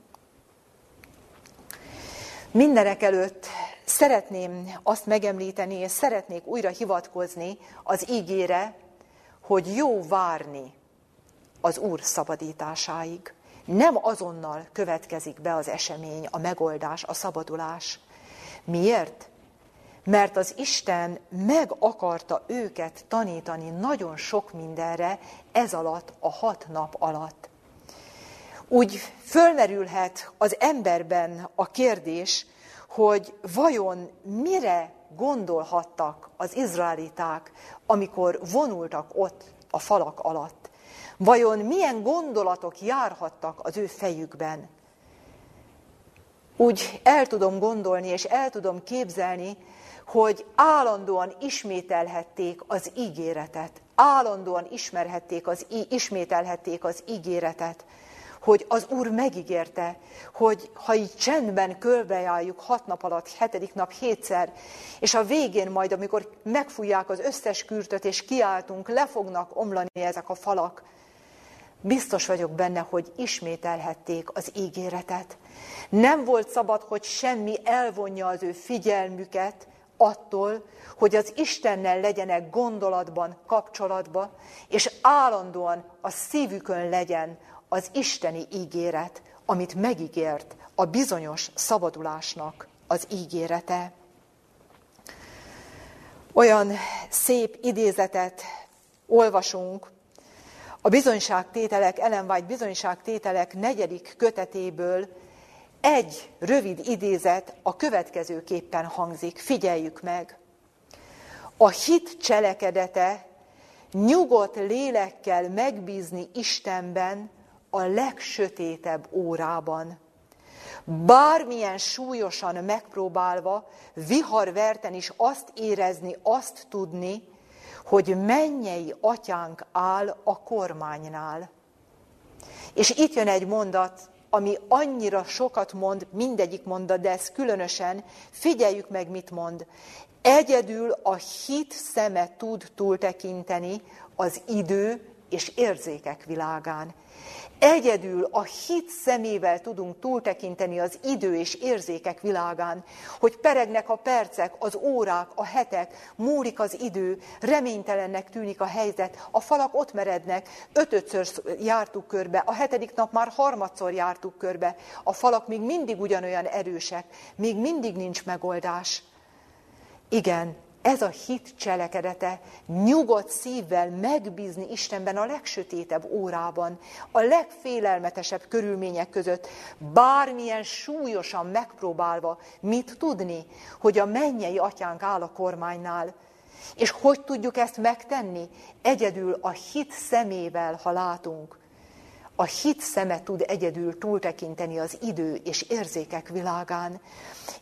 A: Mindenek előtt Szeretném azt megemlíteni, és szeretnék újra hivatkozni az ígére, hogy jó várni az Úr szabadításáig. Nem azonnal következik be az esemény, a megoldás, a szabadulás. Miért? Mert az Isten meg akarta őket tanítani nagyon sok mindenre ez alatt, a hat nap alatt. Úgy fölmerülhet az emberben a kérdés, hogy vajon mire gondolhattak az izraeliták, amikor vonultak ott a falak alatt. Vajon milyen gondolatok járhattak az ő fejükben. Úgy el tudom gondolni, és el tudom képzelni, hogy állandóan ismételhették az ígéretet, állandóan ismerhették az, ismételhették az ígéretet, hogy az Úr megígérte, hogy ha így csendben körbejárjuk hat nap alatt, hetedik nap hétszer, és a végén majd, amikor megfújják az összes kürtöt, és kiáltunk, le fognak omlani ezek a falak, biztos vagyok benne, hogy ismételhették az ígéretet. Nem volt szabad, hogy semmi elvonja az ő figyelmüket attól, hogy az Istennel legyenek gondolatban, kapcsolatban, és állandóan a szívükön legyen az isteni ígéret, amit megígért a bizonyos szabadulásnak az ígérete. Olyan szép idézetet olvasunk a bizonyságtételek, Ellen White bizonyságtételek negyedik kötetéből, egy rövid idézet a következőképpen hangzik, figyeljük meg. A hit cselekedete nyugodt lélekkel megbízni Istenben a legsötétebb órában. Bármilyen súlyosan megpróbálva, viharverten is azt érezni, azt tudni, hogy mennyei atyánk áll a kormánynál. És itt jön egy mondat, ami annyira sokat mond, mindegyik mondat, de ez különösen, figyeljük meg, mit mond. Egyedül a hit szeme tud túltekinteni az idő és érzékek világán. Egyedül a hit szemével tudunk túltekinteni az idő és érzékek világán, hogy peregnek a percek, az órák, a hetek, múlik az idő, reménytelennek tűnik a helyzet, a falak ott merednek, ötötször jártuk körbe, a hetedik nap már harmadszor jártuk körbe, a falak még mindig ugyanolyan erősek, még mindig nincs megoldás. Igen, ez a hit cselekedete, nyugodt szívvel megbízni Istenben a legsötétebb órában, a legfélelmetesebb körülmények között, bármilyen súlyosan megpróbálva, mit tudni, hogy a mennyei atyánk áll a kormánynál. És hogy tudjuk ezt megtenni? Egyedül a hit szemével, ha látunk. A hit szeme tud egyedül túltekinteni az idő és érzékek világán.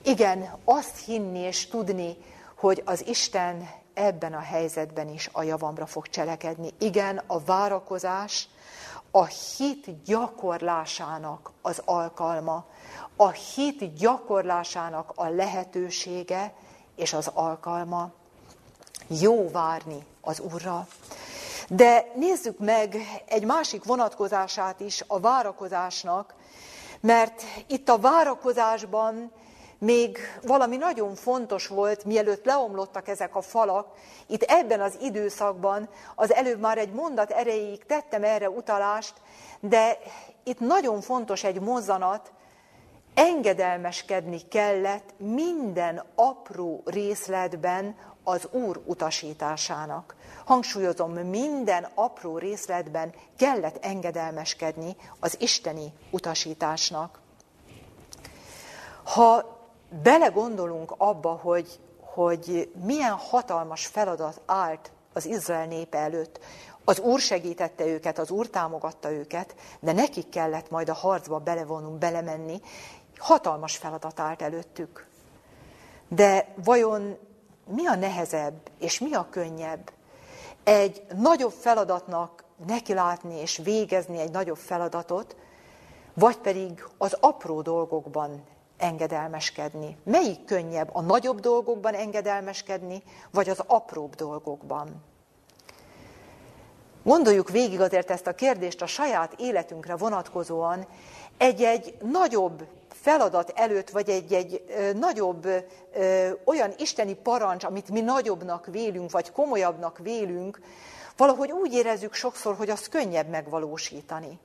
A: Igen, azt hinni és tudni, hogy az Isten ebben a helyzetben is a javamra fog cselekedni. Igen, a várakozás a hit gyakorlásának az alkalma, a hit gyakorlásának a lehetősége és az alkalma. Jó várni az Úrra. De nézzük meg egy másik vonatkozását is a várakozásnak, mert itt a várakozásban még valami nagyon fontos volt, mielőtt leomlottak ezek a falak, itt ebben az időszakban, az előbb már egy mondat erejéig tettem erre utalást, de itt nagyon fontos egy mozzanat, engedelmeskedni kellett minden apró részletben az Úr utasításának. Hangsúlyozom, minden apró részletben kellett engedelmeskedni az isteni utasításnak. Ha belegondolunk abba, hogy, hogy milyen hatalmas feladat állt az Izrael népe előtt, az Úr segítette őket, az Úr támogatta őket, de nekik kellett majd a harcba belevonunk, belemenni. Hatalmas feladat állt előttük. De vajon mi a nehezebb és mi a könnyebb? Egy nagyobb feladatnak nekilátni és végezni egy nagyobb feladatot, vagy pedig az apró dolgokban engedelmeskedni? Melyik könnyebb, a nagyobb dolgokban engedelmeskedni, vagy az apróbb dolgokban? Gondoljuk végig azért ezt a kérdést a saját életünkre vonatkozóan, egy-egy nagyobb feladat előtt, vagy egy-egy nagyobb ö, olyan isteni parancs, amit mi nagyobbnak vélünk, vagy komolyabbnak vélünk, valahogy úgy érezzük sokszor, hogy az könnyebb megvalósítani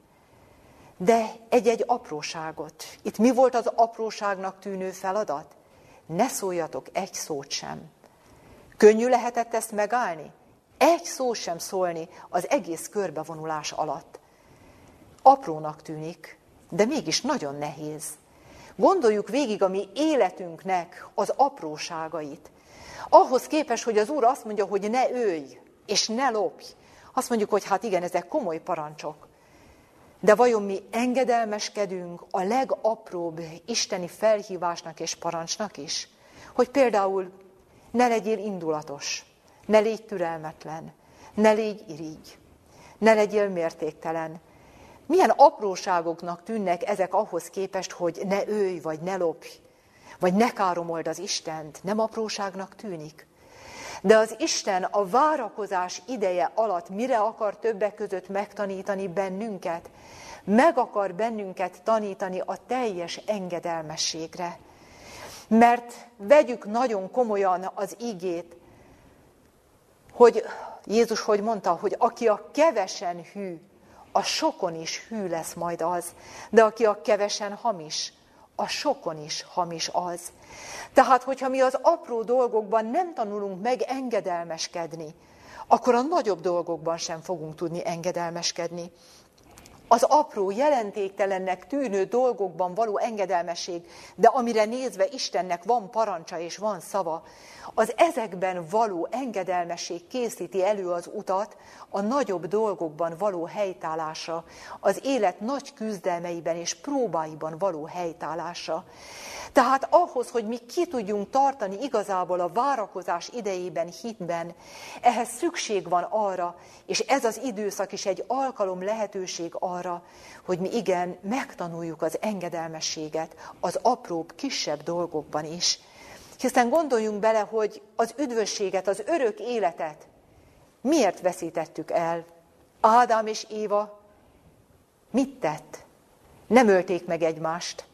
A: de egy-egy apróságot. Itt mi volt az apróságnak tűnő feladat? Ne szóljatok egy szót sem. Könnyű lehetett ezt megállni? Egy szó sem szólni az egész körbevonulás alatt. Aprónak tűnik, de mégis nagyon nehéz. Gondoljuk végig a mi életünknek az apróságait. Ahhoz képes, hogy az Úr azt mondja, hogy ne ölj, és ne lopj. Azt mondjuk, hogy hát igen, ezek komoly parancsok. De vajon mi engedelmeskedünk a legapróbb isteni felhívásnak és parancsnak is? Hogy például ne legyél indulatos, ne légy türelmetlen, ne légy irigy, ne legyél mértéktelen. milyen apróságoknak tűnnek ezek ahhoz képest, hogy ne őj, vagy ne lopj, vagy ne káromold az Istent. Nem apróságnak tűnik? De az Isten a várakozás ideje alatt mire akar többek között megtanítani bennünket? Meg akar bennünket tanítani a teljes engedelmességre. Mert vegyük nagyon komolyan az igét, hogy Jézus hogy mondta, hogy aki a kevesen hű, a sokon is hű lesz majd az, de aki a kevesen hamis, a sokon is hamis az. Tehát, hogyha mi az apró dolgokban nem tanulunk meg engedelmeskedni, akkor a nagyobb dolgokban sem fogunk tudni engedelmeskedni az apró, jelentéktelennek tűnő dolgokban való engedelmesség, de amire nézve Istennek van parancsa és van szava, az ezekben való engedelmesség készíti elő az utat a nagyobb dolgokban való helytállása, az élet nagy küzdelmeiben és próbáiban való helytállása. Tehát ahhoz, hogy mi ki tudjunk tartani igazából a várakozás idejében hitben, ehhez szükség van arra, és ez az időszak is egy alkalom lehetőség arra, hogy mi igen, megtanuljuk az engedelmességet az apróbb, kisebb dolgokban is. Hiszen gondoljunk bele, hogy az üdvösséget, az örök életet miért veszítettük el? Ádám és Éva mit tett? Nem ölték meg egymást,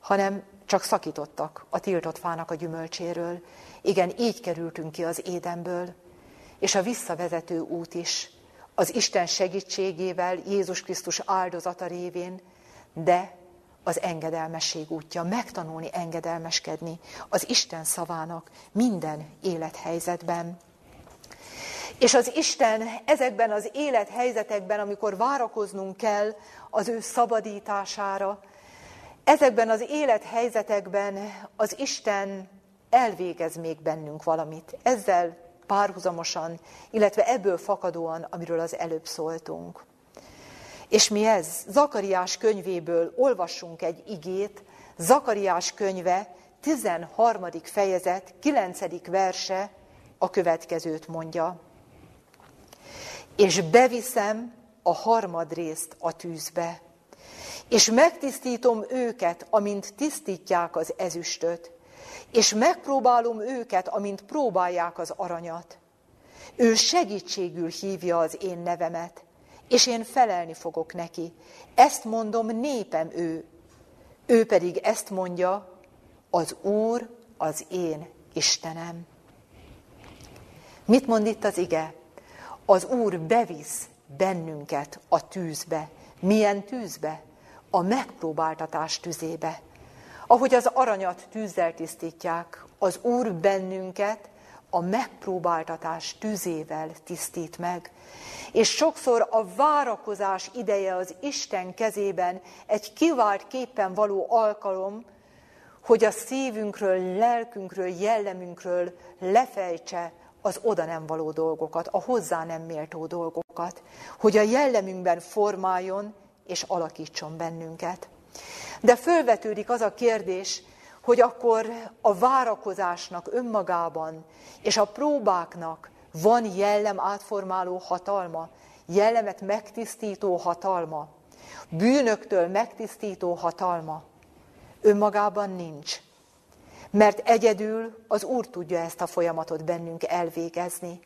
A: hanem csak szakítottak a tiltott fának a gyümölcséről. Igen, így kerültünk ki az édenből. És a visszavezető út is, az Isten segítségével, Jézus Krisztus áldozata révén, de az engedelmesség útja, megtanulni engedelmeskedni az Isten szavának minden élethelyzetben. És az Isten ezekben az élethelyzetekben, amikor várakoznunk kell az ő szabadítására, Ezekben az élethelyzetekben az Isten elvégez még bennünk valamit. Ezzel párhuzamosan, illetve ebből fakadóan, amiről az előbb szóltunk. És mi ez? Zakariás könyvéből olvassunk egy igét, Zakariás könyve 13. fejezet, 9. verse a következőt mondja. És beviszem a harmadrészt a tűzbe, és megtisztítom őket, amint tisztítják az ezüstöt, és megpróbálom őket, amint próbálják az aranyat. Ő segítségül hívja az én nevemet, és én felelni fogok neki. Ezt mondom, népem ő. Ő pedig ezt mondja, az Úr az én Istenem. Mit mond itt az ige? Az Úr bevisz bennünket a tűzbe. Milyen tűzbe? a megpróbáltatás tüzébe. Ahogy az aranyat tűzzel tisztítják, az Úr bennünket a megpróbáltatás tüzével tisztít meg. És sokszor a várakozás ideje az Isten kezében egy kivált képpen való alkalom, hogy a szívünkről, lelkünkről, jellemünkről lefejtse az oda nem való dolgokat, a hozzá nem méltó dolgokat, hogy a jellemünkben formáljon, és alakítson bennünket. De fölvetődik az a kérdés, hogy akkor a várakozásnak önmagában és a próbáknak van jellem átformáló hatalma, jellemet megtisztító hatalma, bűnöktől megtisztító hatalma. Önmagában nincs. Mert egyedül az Úr tudja ezt a folyamatot bennünk elvégezni.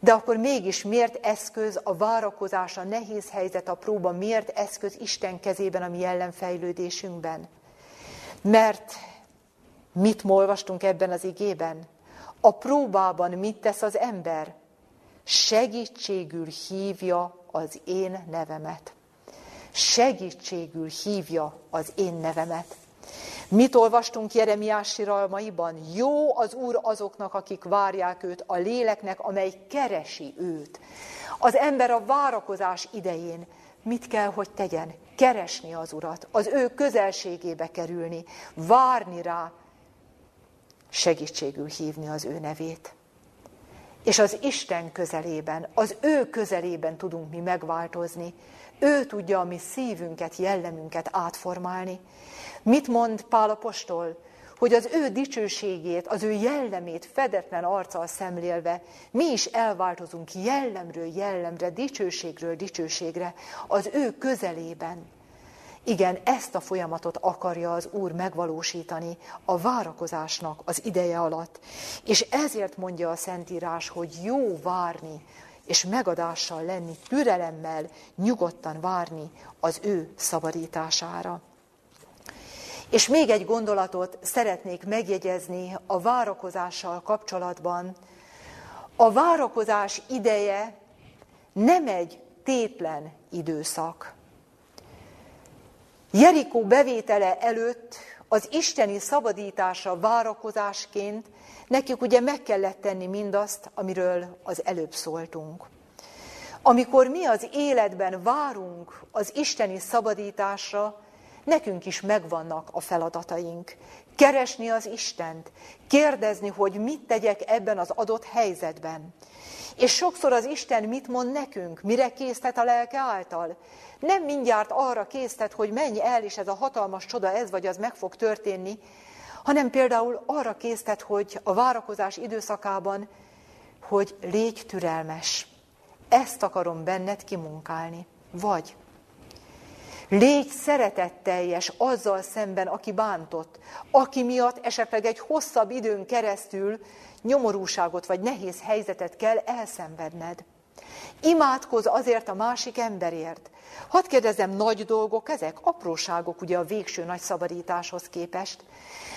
A: De akkor mégis miért eszköz a várakozás, a nehéz helyzet, a próba, miért eszköz Isten kezében a mi ellenfejlődésünkben? Mert mit olvastunk ebben az igében? A próbában mit tesz az ember? Segítségül hívja az én nevemet. Segítségül hívja az én nevemet. Mit olvastunk Jeremiás siralmaiban? Jó az Úr azoknak, akik várják őt, a léleknek, amely keresi őt. Az ember a várakozás idején mit kell, hogy tegyen? Keresni az Urat, az ő közelségébe kerülni, várni rá, segítségül hívni az ő nevét. És az Isten közelében, az ő közelében tudunk mi megváltozni. Ő tudja a mi szívünket, jellemünket átformálni. Mit mond Pál apostol? hogy az ő dicsőségét, az ő jellemét fedetlen arccal szemlélve mi is elváltozunk jellemről jellemre, dicsőségről dicsőségre, az ő közelében. Igen, ezt a folyamatot akarja az Úr megvalósítani a várakozásnak az ideje alatt. És ezért mondja a Szentírás, hogy jó várni, és megadással lenni, türelemmel, nyugodtan várni az ő szabadítására. És még egy gondolatot szeretnék megjegyezni a várakozással kapcsolatban. A várakozás ideje nem egy tétlen időszak. Jerikó bevétele előtt az isteni szabadítása várakozásként nekik ugye meg kellett tenni mindazt, amiről az előbb szóltunk. Amikor mi az életben várunk az isteni szabadításra, nekünk is megvannak a feladataink. Keresni az Istent, kérdezni, hogy mit tegyek ebben az adott helyzetben. És sokszor az Isten mit mond nekünk, mire késztet a lelke által? Nem mindjárt arra késztet, hogy menj el, és ez a hatalmas csoda, ez vagy az meg fog történni, hanem például arra késztet, hogy a várakozás időszakában, hogy légy türelmes. Ezt akarom benned kimunkálni. Vagy Légy szeretetteljes azzal szemben, aki bántott, aki miatt esetleg egy hosszabb időn keresztül nyomorúságot vagy nehéz helyzetet kell elszenvedned. Imádkozz azért a másik emberért. Hadd kérdezem, nagy dolgok ezek? Apróságok ugye a végső nagy szabadításhoz képest.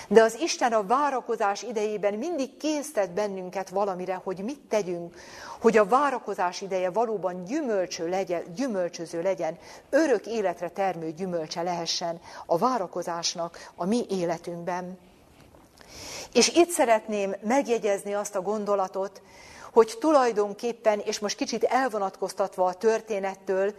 A: De az Isten a várakozás idejében mindig késztet bennünket valamire, hogy mit tegyünk, hogy a várakozás ideje valóban gyümölcső legyen, gyümölcsöző legyen, örök életre termő gyümölcse lehessen a várakozásnak a mi életünkben. És itt szeretném megjegyezni azt a gondolatot, hogy tulajdonképpen, és most kicsit elvonatkoztatva a történettől,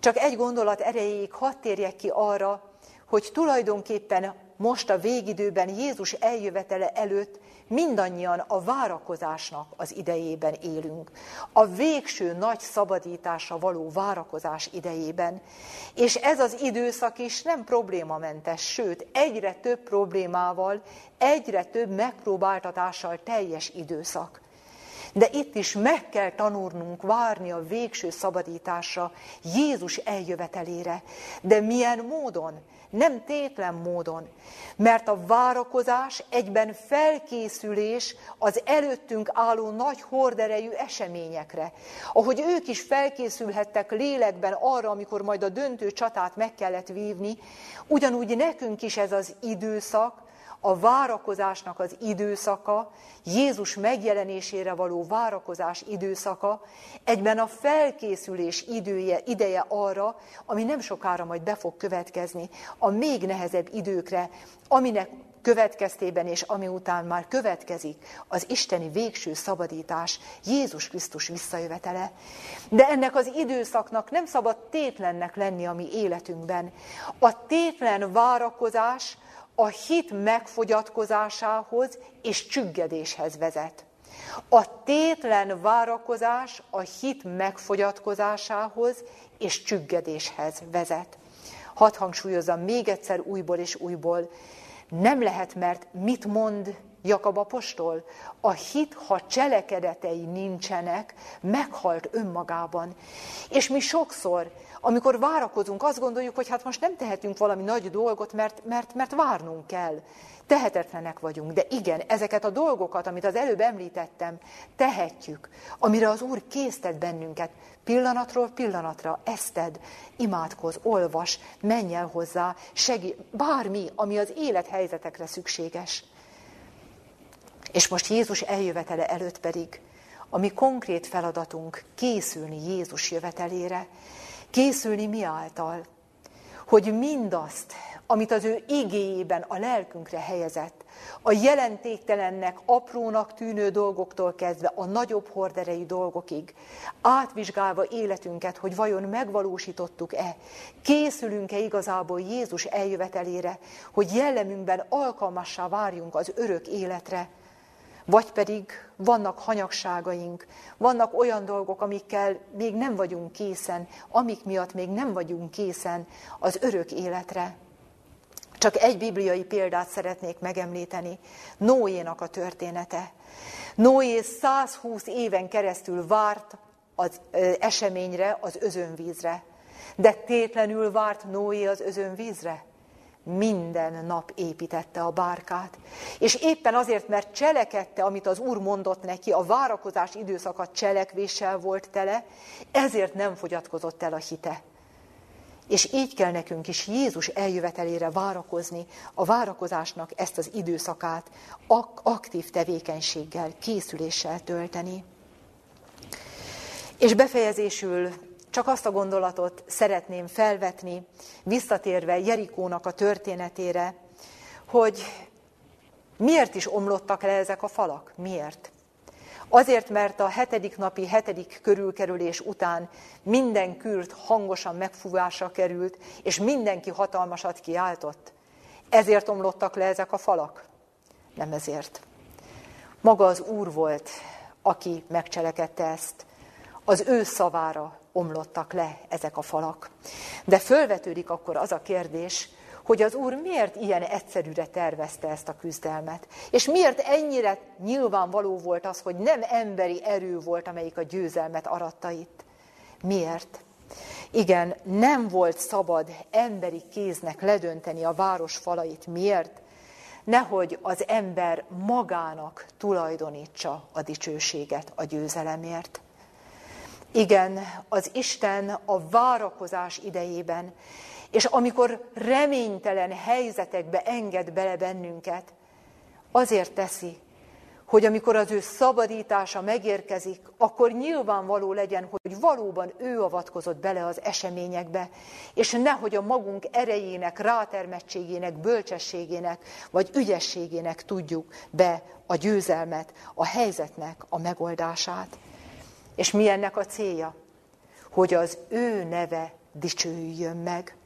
A: csak egy gondolat erejéig hadd térjek ki arra, hogy tulajdonképpen most a végidőben Jézus eljövetele előtt mindannyian a várakozásnak az idejében élünk. A végső nagy szabadításra való várakozás idejében. És ez az időszak is nem problémamentes, sőt, egyre több problémával, egyre több megpróbáltatással teljes időszak. De itt is meg kell tanulnunk várni a végső szabadításra, Jézus eljövetelére. De milyen módon? Nem tétlen módon. Mert a várakozás egyben felkészülés az előttünk álló nagy horderejű eseményekre. Ahogy ők is felkészülhettek lélekben arra, amikor majd a döntő csatát meg kellett vívni, ugyanúgy nekünk is ez az időszak, a várakozásnak az időszaka, Jézus megjelenésére való várakozás időszaka, egyben a felkészülés idője, ideje arra, ami nem sokára majd be fog következni, a még nehezebb időkre, aminek következtében és ami után már következik az isteni végső szabadítás, Jézus Krisztus visszajövetele. De ennek az időszaknak nem szabad tétlennek lenni a mi életünkben. A tétlen várakozás a hit megfogyatkozásához és csüggedéshez vezet. A tétlen várakozás a hit megfogyatkozásához és csüggedéshez vezet. Hadd hangsúlyozom még egyszer újból és újból, nem lehet, mert mit mond Jakab apostol? A hit, ha cselekedetei nincsenek, meghalt önmagában. És mi sokszor amikor várakozunk, azt gondoljuk, hogy hát most nem tehetünk valami nagy dolgot, mert, mert, mert várnunk kell. Tehetetlenek vagyunk, de igen, ezeket a dolgokat, amit az előbb említettem, tehetjük, amire az Úr késztet bennünket. Pillanatról pillanatra eszted, imádkoz, olvas, menj el hozzá, segít, bármi, ami az élethelyzetekre szükséges. És most Jézus eljövetele előtt pedig, ami konkrét feladatunk készülni Jézus jövetelére, Készülni mi által? Hogy mindazt, amit az ő igéjében a lelkünkre helyezett, a jelentéktelennek, aprónak tűnő dolgoktól kezdve a nagyobb horderei dolgokig, átvizsgálva életünket, hogy vajon megvalósítottuk-e, készülünk-e igazából Jézus eljövetelére, hogy jellemünkben alkalmassá várjunk az örök életre, vagy pedig vannak hanyagságaink, vannak olyan dolgok, amikkel még nem vagyunk készen, amik miatt még nem vagyunk készen az örök életre. Csak egy bibliai példát szeretnék megemlíteni. Noénak a története. Noé 120 éven keresztül várt az eseményre, az özönvízre. De tétlenül várt Noé az özönvízre? Minden nap építette a bárkát. És éppen azért, mert cselekedte, amit az Úr mondott neki, a várakozás időszaka cselekvéssel volt tele, ezért nem fogyatkozott el a hite. És így kell nekünk is Jézus eljövetelére várakozni, a várakozásnak ezt az időszakát ak- aktív tevékenységgel, készüléssel tölteni. És befejezésül csak azt a gondolatot szeretném felvetni, visszatérve Jerikónak a történetére, hogy miért is omlottak le ezek a falak? Miért? Azért, mert a hetedik napi, hetedik körülkerülés után minden kürt hangosan megfúvásra került, és mindenki hatalmasat kiáltott. Ezért omlottak le ezek a falak? Nem ezért. Maga az Úr volt, aki megcselekedte ezt. Az ő szavára omlottak le ezek a falak. De fölvetődik akkor az a kérdés, hogy az Úr miért ilyen egyszerűre tervezte ezt a küzdelmet. És miért ennyire nyilvánvaló volt az, hogy nem emberi erő volt, amelyik a győzelmet aratta itt. Miért? Igen, nem volt szabad emberi kéznek ledönteni a város falait. Miért? Nehogy az ember magának tulajdonítsa a dicsőséget a győzelemért. Igen, az Isten a várakozás idejében és amikor reménytelen helyzetekbe enged bele bennünket, azért teszi, hogy amikor az ő szabadítása megérkezik, akkor nyilvánvaló legyen, hogy valóban ő avatkozott bele az eseményekbe, és nehogy a magunk erejének, rátermettségének, bölcsességének, vagy ügyességének tudjuk be a győzelmet, a helyzetnek a megoldását. És mi ennek a célja? Hogy az ő neve dicsőjön meg.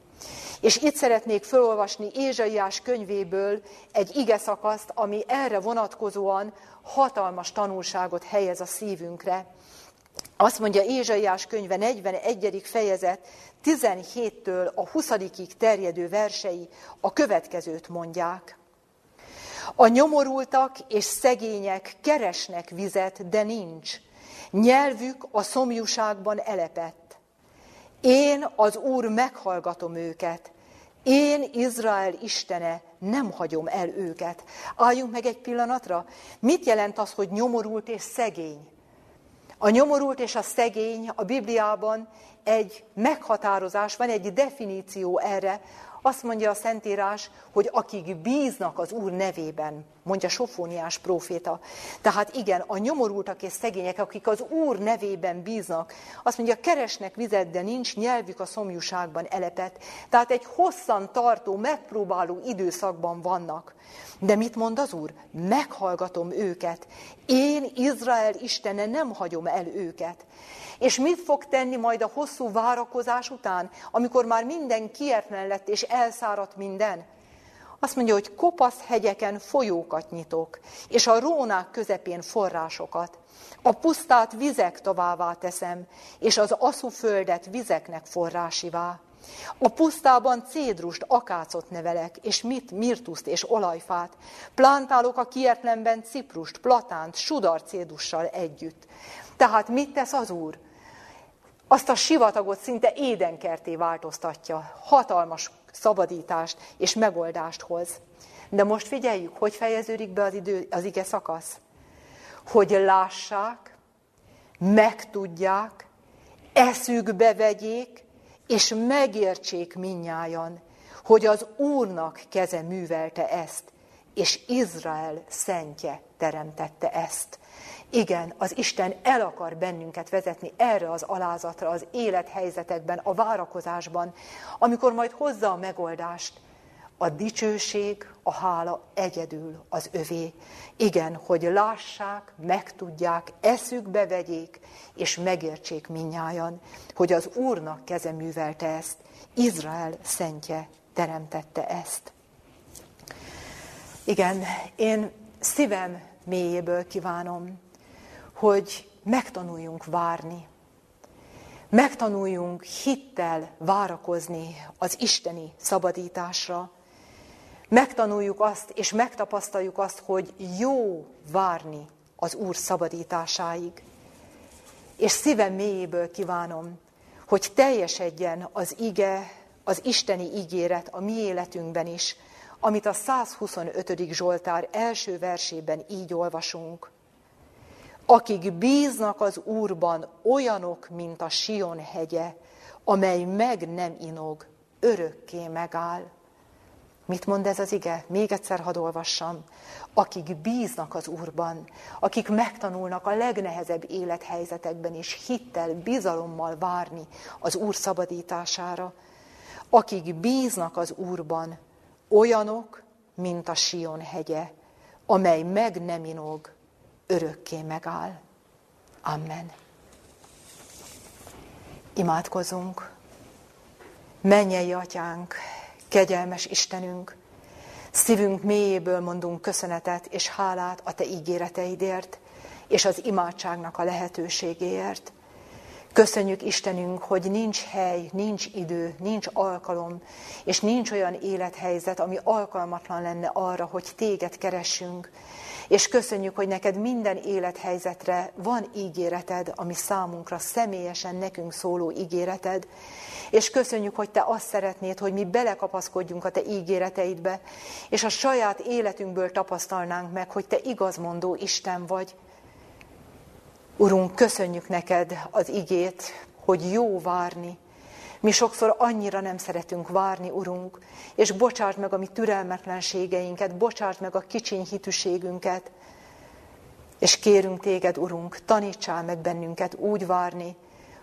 A: És itt szeretnék felolvasni Ézsaiás könyvéből egy ige szakaszt, ami erre vonatkozóan hatalmas tanulságot helyez a szívünkre. Azt mondja Ézsaiás könyve 41. fejezet 17-től a 20 terjedő versei a következőt mondják. A nyomorultak és szegények keresnek vizet, de nincs. Nyelvük a szomjúságban elepett. Én az Úr meghallgatom őket. Én, Izrael Istene, nem hagyom el őket. Álljunk meg egy pillanatra. Mit jelent az, hogy nyomorult és szegény? A nyomorult és a szegény a Bibliában egy meghatározás, van egy definíció erre, azt mondja a Szentírás, hogy akik bíznak az Úr nevében, mondja Sofóniás próféta. Tehát igen, a nyomorultak és szegények, akik az Úr nevében bíznak, azt mondja, keresnek vizet, de nincs nyelvük a szomjúságban elepet. Tehát egy hosszan tartó, megpróbáló időszakban vannak. De mit mond az Úr? Meghallgatom őket. Én, Izrael Istene, nem hagyom el őket. És mit fog tenni majd a hosszú várakozás után, amikor már minden kietlen lett és elszáradt minden? Azt mondja, hogy kopasz hegyeken folyókat nyitok, és a rónák közepén forrásokat. A pusztát vizek továbbá teszem, és az aszuföldet vizeknek forrásivá. A pusztában cédrust, akácot nevelek, és mit, mirtuszt és olajfát. Plantálok a kietlenben ciprust, platánt, sudarcédussal együtt. Tehát mit tesz az Úr? azt a sivatagot szinte édenkerté változtatja, hatalmas szabadítást és megoldást hoz. De most figyeljük, hogy fejeződik be az, idő, az ige szakasz. Hogy lássák, megtudják, eszükbe vegyék, és megértsék minnyájan, hogy az Úrnak keze művelte ezt, és Izrael szentje teremtette ezt. Igen, az Isten el akar bennünket vezetni erre az alázatra, az élethelyzetekben, a várakozásban, amikor majd hozza a megoldást. A dicsőség, a hála egyedül az övé. Igen, hogy lássák, megtudják, eszükbe vegyék, és megértsék minnyájan, hogy az Úrnak keze művelte ezt, Izrael szentje teremtette ezt. Igen, én szívem mélyéből kívánom, hogy megtanuljunk várni. Megtanuljunk hittel várakozni az isteni szabadításra. megtanuljuk azt, és megtapasztaljuk azt, hogy jó várni az Úr szabadításáig. És szívem mélyéből kívánom, hogy teljesedjen az ige, az isteni ígéret a mi életünkben is, amit a 125. Zsoltár első versében így olvasunk. Akik bíznak az Úrban, olyanok, mint a Sion hegye, amely meg nem inog, örökké megáll. Mit mond ez az ige? Még egyszer hadd olvassam. Akik bíznak az Úrban, akik megtanulnak a legnehezebb élethelyzetekben is hittel, bizalommal várni az Úr szabadítására, akik bíznak az Úrban, olyanok, mint a Sion hegye, amely meg nem inog, örökké megáll. Amen. Imádkozunk. Mennyei atyánk, kegyelmes Istenünk, szívünk mélyéből mondunk köszönetet és hálát a Te ígéreteidért, és az imádságnak a lehetőségéért. Köszönjük Istenünk, hogy nincs hely, nincs idő, nincs alkalom, és nincs olyan élethelyzet, ami alkalmatlan lenne arra, hogy téged keressünk. És köszönjük, hogy neked minden élethelyzetre van ígéreted, ami számunkra személyesen nekünk szóló ígéreted. És köszönjük, hogy te azt szeretnéd, hogy mi belekapaszkodjunk a te ígéreteidbe, és a saját életünkből tapasztalnánk meg, hogy te igazmondó Isten vagy. Urunk, köszönjük neked az igét, hogy jó várni. Mi sokszor annyira nem szeretünk várni, Urunk, és bocsásd meg a mi türelmetlenségeinket, bocsásd meg a kicsiny hitűségünket, és kérünk téged, Urunk, tanítsál meg bennünket úgy várni,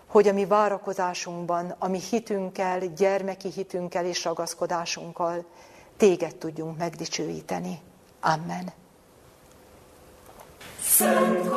A: hogy a mi várakozásunkban, a mi hitünkkel, gyermeki hitünkkel és ragaszkodásunkkal téged tudjunk megdicsőíteni. Amen. Szent